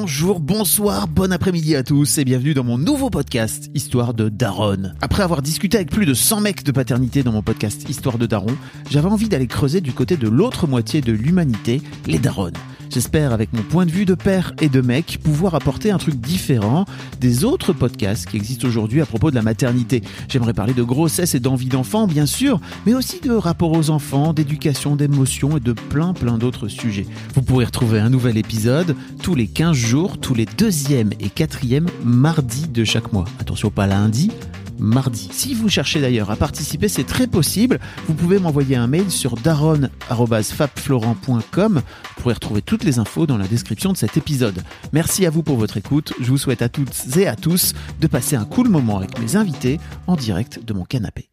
bonjour, bonsoir, bon après-midi à tous et bienvenue dans mon nouveau podcast Histoire de Daron. Après avoir discuté avec plus de 100 mecs de paternité dans mon podcast Histoire de Daron, j'avais envie d'aller creuser du côté de l'autre moitié de l'humanité, les darons. J'espère, avec mon point de vue de père et de mec, pouvoir apporter un truc différent des autres podcasts qui existent aujourd'hui à propos de la maternité. J'aimerais parler de grossesse et d'envie d'enfant, bien sûr, mais aussi de rapport aux enfants, d'éducation, d'émotion et de plein plein d'autres sujets. Vous pourrez retrouver un nouvel épisode tous les 15 jours, tous les deuxième et quatrième mardis de chaque mois. Attention, pas lundi, mardi. Si vous cherchez d'ailleurs à participer, c'est très possible. Vous pouvez m'envoyer un mail sur daron.fabflorent.com. Vous pourrez retrouver toutes les infos dans la description de cet épisode. Merci à vous pour votre écoute. Je vous souhaite à toutes et à tous de passer un cool moment avec mes invités en direct de mon canapé.